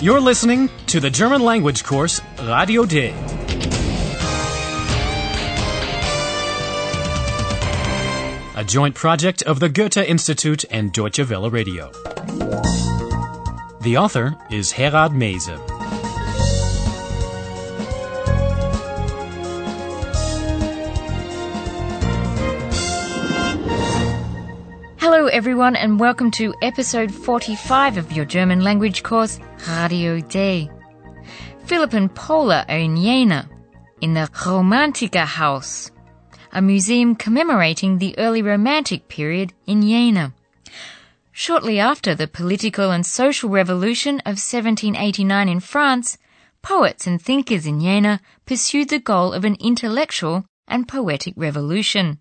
You're listening to the German language course Radio D. A joint project of the Goethe Institute and Deutsche Welle Radio. The author is Herrad Meese. Hello, everyone, and welcome to episode 45 of your German language course, Radio D. Philip and Paula are in Jena, in the Romantiker House, a museum commemorating the early Romantic period in Jena. Shortly after the political and social revolution of 1789 in France, poets and thinkers in Jena pursued the goal of an intellectual and poetic revolution.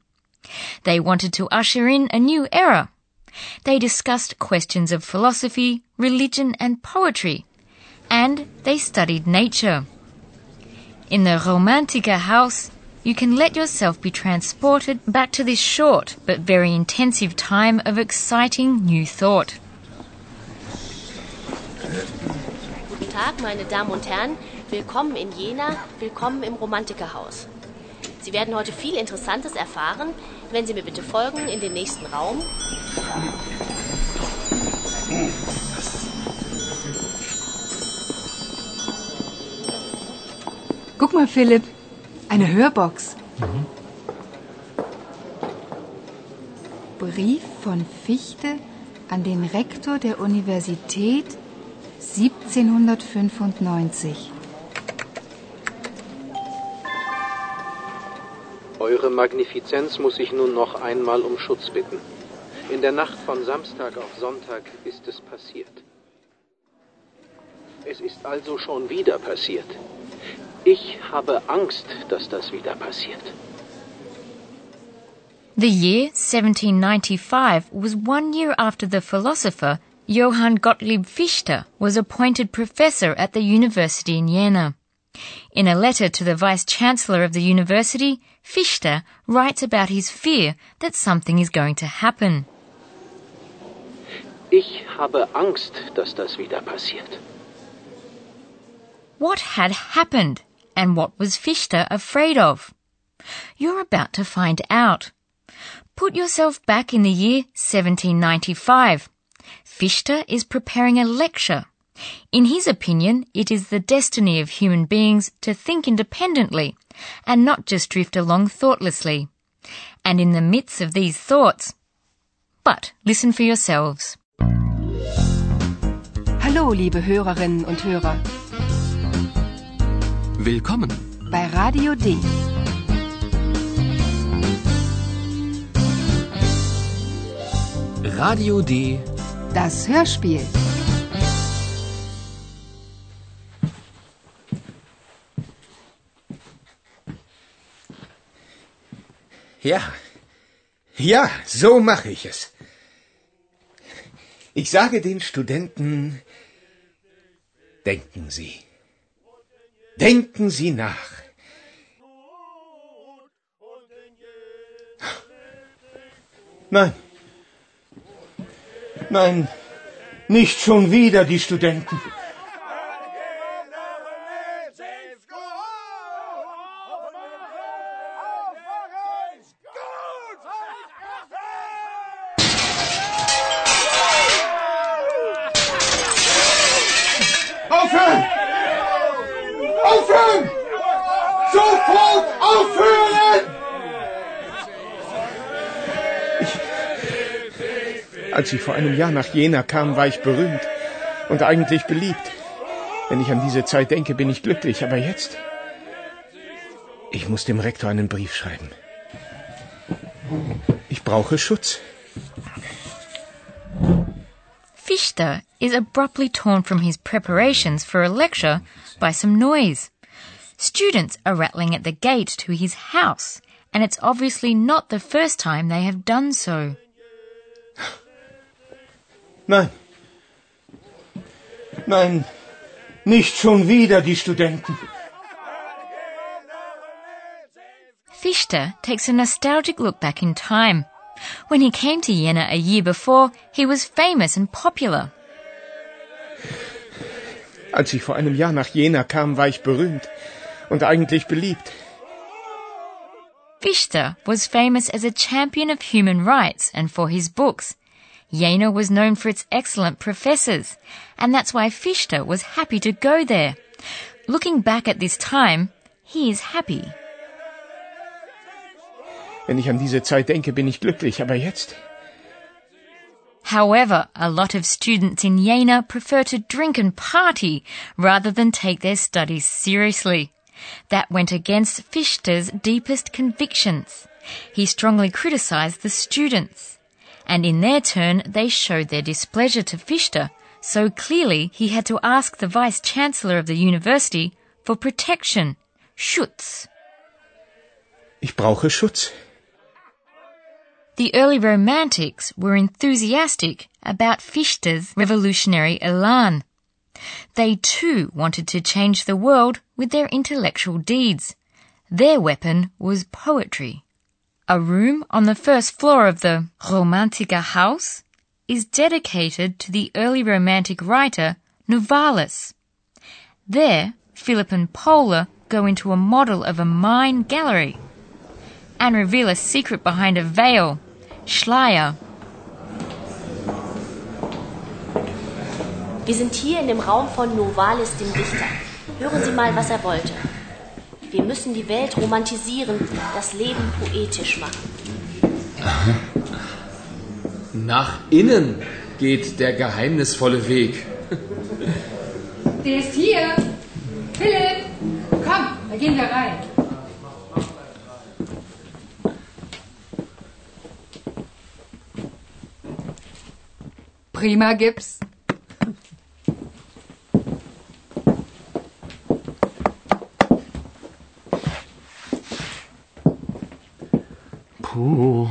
They wanted to usher in a new era. They discussed questions of philosophy, religion, and poetry, and they studied nature. In the Romantiker house, you can let yourself be transported back to this short but very intensive time of exciting new thought. Guten Tag, meine Damen und Herren. Willkommen in Jena, willkommen im Romantikerhaus. Sie werden heute viel Interessantes erfahren, wenn Sie mir bitte folgen in den nächsten Raum. Guck mal, Philipp, eine Hörbox. Brief von Fichte an den Rektor der Universität 1795. Eure Magnifizenz muss ich nun noch einmal um Schutz bitten. In der Nacht von Samstag auf Sonntag ist es passiert. Es ist also schon wieder passiert. Ich habe Angst, dass das wieder passiert. The year 1795 was one year after the philosopher Johann Gottlieb Fichte was appointed professor at the university in Jena. In a letter to the vice chancellor of the university, Fichte writes about his fear that something is going to happen. Ich habe Angst, dass das wieder passiert. What had happened and what was Fichte afraid of? You're about to find out. Put yourself back in the year 1795. Fichte is preparing a lecture. In his opinion, it is the destiny of human beings to think independently and not just drift along thoughtlessly. And in the midst of these thoughts, but listen for yourselves. Hallo, liebe Hörerinnen und Hörer, Willkommen. bei Radio D. Radio D. Das Hörspiel. Ja, ja, so mache ich es. Ich sage den Studenten, denken Sie. Denken Sie nach. Nein. Nein, nicht schon wieder die Studenten. Als ich vor einem Jahr nach Jena kam, war ich berühmt und eigentlich beliebt. Wenn ich an diese Zeit denke, bin ich glücklich. Aber jetzt? Ich muss dem Rektor einen Brief schreiben. Ich brauche Schutz. Fichte is abruptly torn from his preparations for a lecture by some noise. Students are rattling at the gate to his house, and it's obviously not the first time they have done so. Nein. Nein, nicht schon wieder die Studenten. Fichte takes a nostalgic look back in time. When he came to Jena a year before, he was famous and popular. Als ich vor einem Jahr nach Jena kam, war ich berühmt und eigentlich beliebt. Fichte was famous as a champion of human rights and for his books. Jena was known for its excellent professors, and that's why Fichte was happy to go there. Looking back at this time, he is happy. Wenn ich an diese Zeit denke, bin ich glücklich, aber jetzt? However, a lot of students in Jena prefer to drink and party rather than take their studies seriously. That went against Fichte's deepest convictions. He strongly criticized the students. And in their turn, they showed their displeasure to Fichte so clearly he had to ask the Vice Chancellor of the University for protection, Schutz. Ich brauche Schutz. The early Romantics were enthusiastic about Fichte's revolutionary elan. They too wanted to change the world with their intellectual deeds. Their weapon was poetry. A room on the first floor of the Romantiker house is dedicated to the early Romantic writer Novalis. There, Philip and Paula go into a model of a mine gallery and reveal a secret behind a veil Schleier. Wir sind hier in dem Raum von Novalis, dem Dichter. Hören Sie mal, was er wollte. Wir müssen die Welt romantisieren, das Leben poetisch machen. Nach innen geht der geheimnisvolle Weg. Der ist hier. Philipp, komm, da gehen wir rein. Prima Gips. Puh,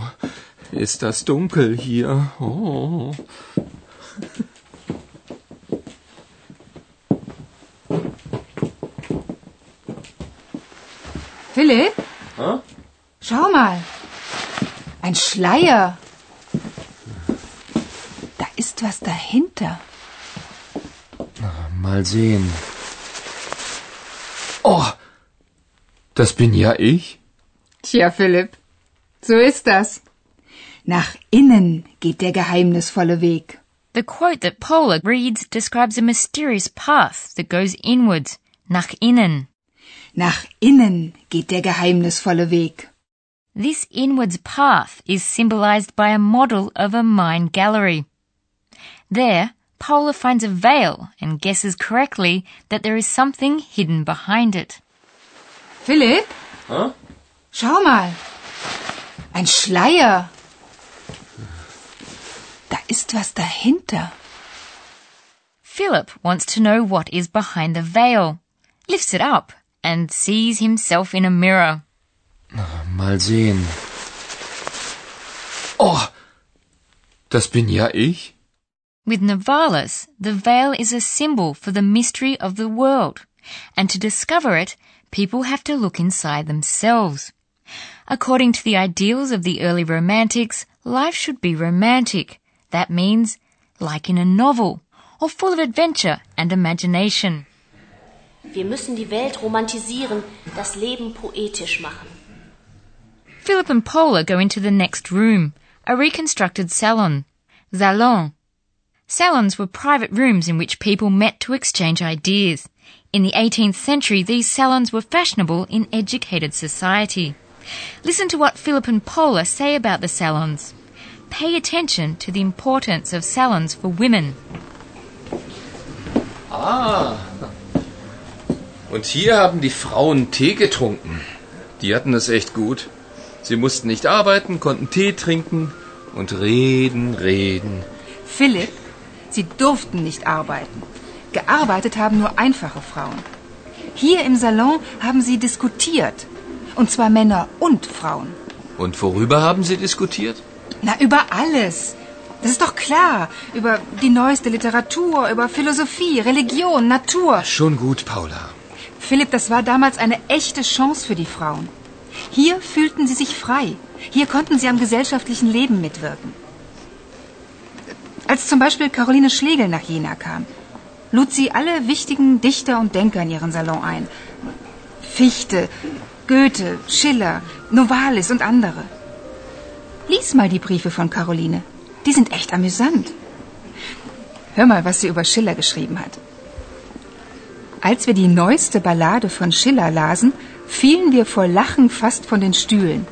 ist das dunkel hier. Oh. Philipp? Hä? Schau mal. Ein Schleier. Da ist was dahinter. Mal sehen. Oh, das bin ja ich. Tja, Philipp, so ist das. Nach innen geht der geheimnisvolle Weg. The quote that Paula reads describes a mysterious path that goes inwards, nach innen. Nach innen geht der geheimnisvolle Weg. This inwards path is symbolized by a model of a mine gallery. There, Paula finds a veil and guesses correctly that there is something hidden behind it. Philip? Hä? schau mal. Ein Schleier. Da ist was dahinter. Philip wants to know what is behind the veil, lifts it up, and sees himself in a mirror. Mal sehen. Oh, das bin ja ich. With Novalis, the veil is a symbol for the mystery of the world, and to discover it, people have to look inside themselves. According to the ideals of the early Romantics, life should be romantic. That means like in a novel, or full of adventure and imagination. Wir müssen die Welt romantisieren, das Leben poetisch machen. Philip and Paula go into the next room, a reconstructed salon. Salon. Salons were private rooms in which people met to exchange ideas. In the 18th century, these salons were fashionable in educated society. Listen to what Philip and Pola say about the salons. Pay attention to the importance of salons for women. Ah. Und hier haben die Frauen Tee getrunken. Die hatten es echt gut. Sie mussten nicht arbeiten, konnten Tee trinken und reden, reden. Philipp, sie durften nicht arbeiten. Gearbeitet haben nur einfache Frauen. Hier im Salon haben sie diskutiert. Und zwar Männer und Frauen. Und worüber haben sie diskutiert? Na, über alles. Das ist doch klar. Über die neueste Literatur, über Philosophie, Religion, Natur. Schon gut, Paula. Philipp, das war damals eine echte Chance für die Frauen. Hier fühlten sie sich frei. Hier konnten sie am gesellschaftlichen Leben mitwirken. Als zum Beispiel Caroline Schlegel nach Jena kam. lud sie alle wichtigen Dichter und Denker in ihren Salon ein. Fichte, Goethe, Schiller, Novalis und andere. Lies mal die Briefe von Caroline. Die sind echt amüsant. Hör mal, was sie über Schiller geschrieben hat. Als wir die neueste Ballade von Schiller lasen, fielen wir vor Lachen fast von den Stühlen.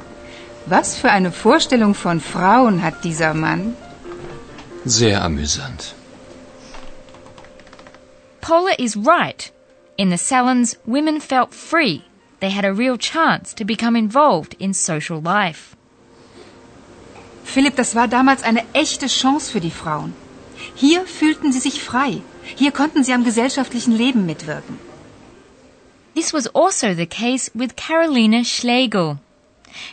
Was für eine Vorstellung von Frauen hat dieser Mann? Sehr amüsant. Paula is right. In the salons, women felt free. They had a real chance to become involved in social life. Philipp, das war damals eine echte Chance für die Frauen. Hier fühlten sie sich frei. Hier konnten sie am gesellschaftlichen Leben mitwirken. This was also the case with Carolina Schlegel.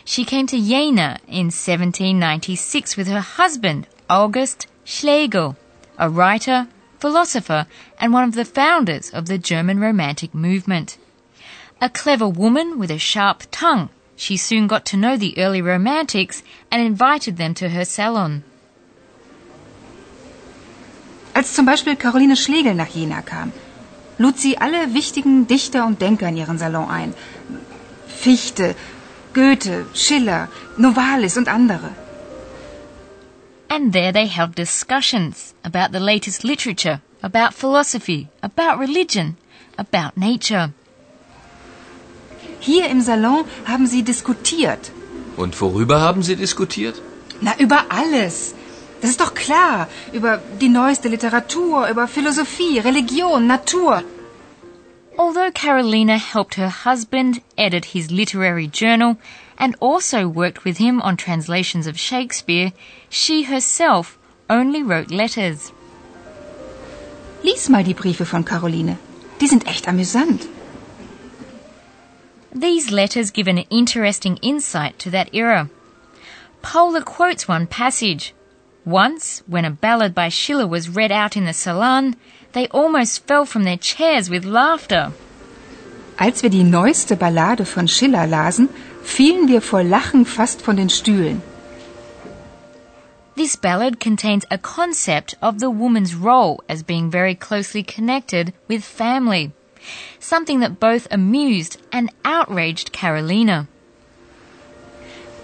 She came to Jena in 1796 with her husband, August Schlegel, a writer, philosopher, and one of the founders of the German Romantic movement. A clever woman with a sharp tongue, she soon got to know the early Romantics and invited them to her salon. Als zum Beispiel Caroline Schlegel nach Jena kam, lud sie alle wichtigen Dichter und Denker in ihren Salon ein. Fichte, Goethe, Schiller, Novalis und andere. And there they held discussions about the latest literature, about philosophy, about religion, about nature. Hier im Salon haben sie diskutiert. Und worüber haben Sie diskutiert? Na, über alles. Das ist doch klar. Über die neueste Literatur, über Philosophie, Religion, Natur. Although Carolina helped her husband edit his literary journal and also worked with him on translations of Shakespeare, she herself only wrote letters. Lies mal die Briefe von Caroline. Die sind echt amüsant. These letters give an interesting insight to that era. Paula quotes one passage. Once, when a ballad by Schiller was read out in the salon, they almost fell from their chairs with laughter. Als wir die neueste Ballade von Schiller lasen, fielen wir vor Lachen fast von den Stühlen. This ballad contains a concept of the woman's role as being very closely connected with family, something that both amused and outraged Carolina.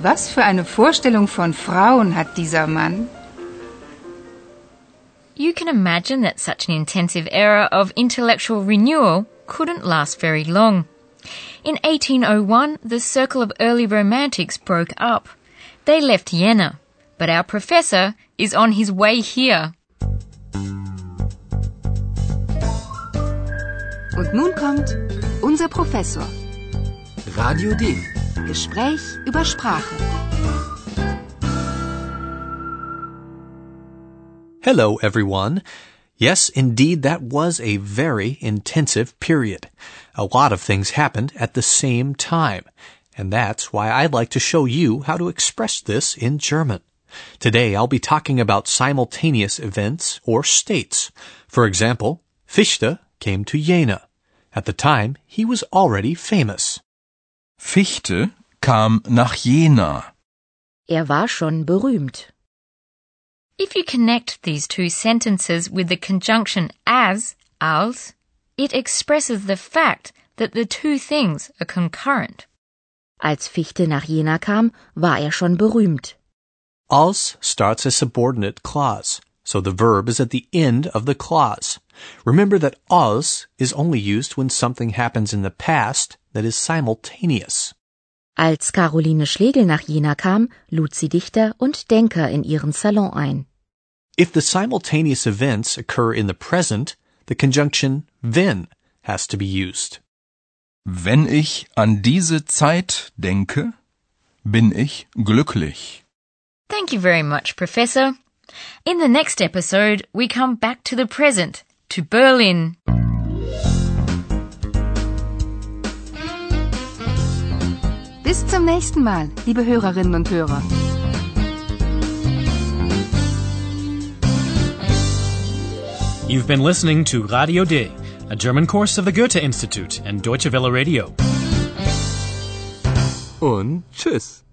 Was für eine Vorstellung von Frauen hat dieser Mann? You can imagine that such an intensive era of intellectual renewal couldn't last very long. In 1801, the circle of early romantics broke up. They left Jena, but our professor is on his way here. Und nun kommt unser Professor. Radio D. Gespräch über Sprache. Hello, everyone. Yes, indeed, that was a very intensive period. A lot of things happened at the same time, and that's why I'd like to show you how to express this in German. Today, I'll be talking about simultaneous events or states. For example, Fichte came to Jena. At the time, he was already famous. Fichte kam nach Jena. Er war schon berühmt. If you connect these two sentences with the conjunction as, als, it expresses the fact that the two things are concurrent. Als Fichte nach Jena kam, war er schon berühmt. Als starts a subordinate clause, so the verb is at the end of the clause. Remember that als is only used when something happens in the past that is simultaneous. Als Caroline Schlegel nach Jena kam, lud sie Dichter und Denker in ihren Salon ein. If the simultaneous events occur in the present, the conjunction wenn has to be used. Wenn ich an diese Zeit denke, bin ich glücklich. Thank you very much, Professor. In the next episode, we come back to the present, to Berlin. Bis zum nächsten Mal, liebe Hörerinnen und Hörer. You've been listening to Radio D, a German course of the Goethe Institute and Deutsche Welle Radio. Und tschüss.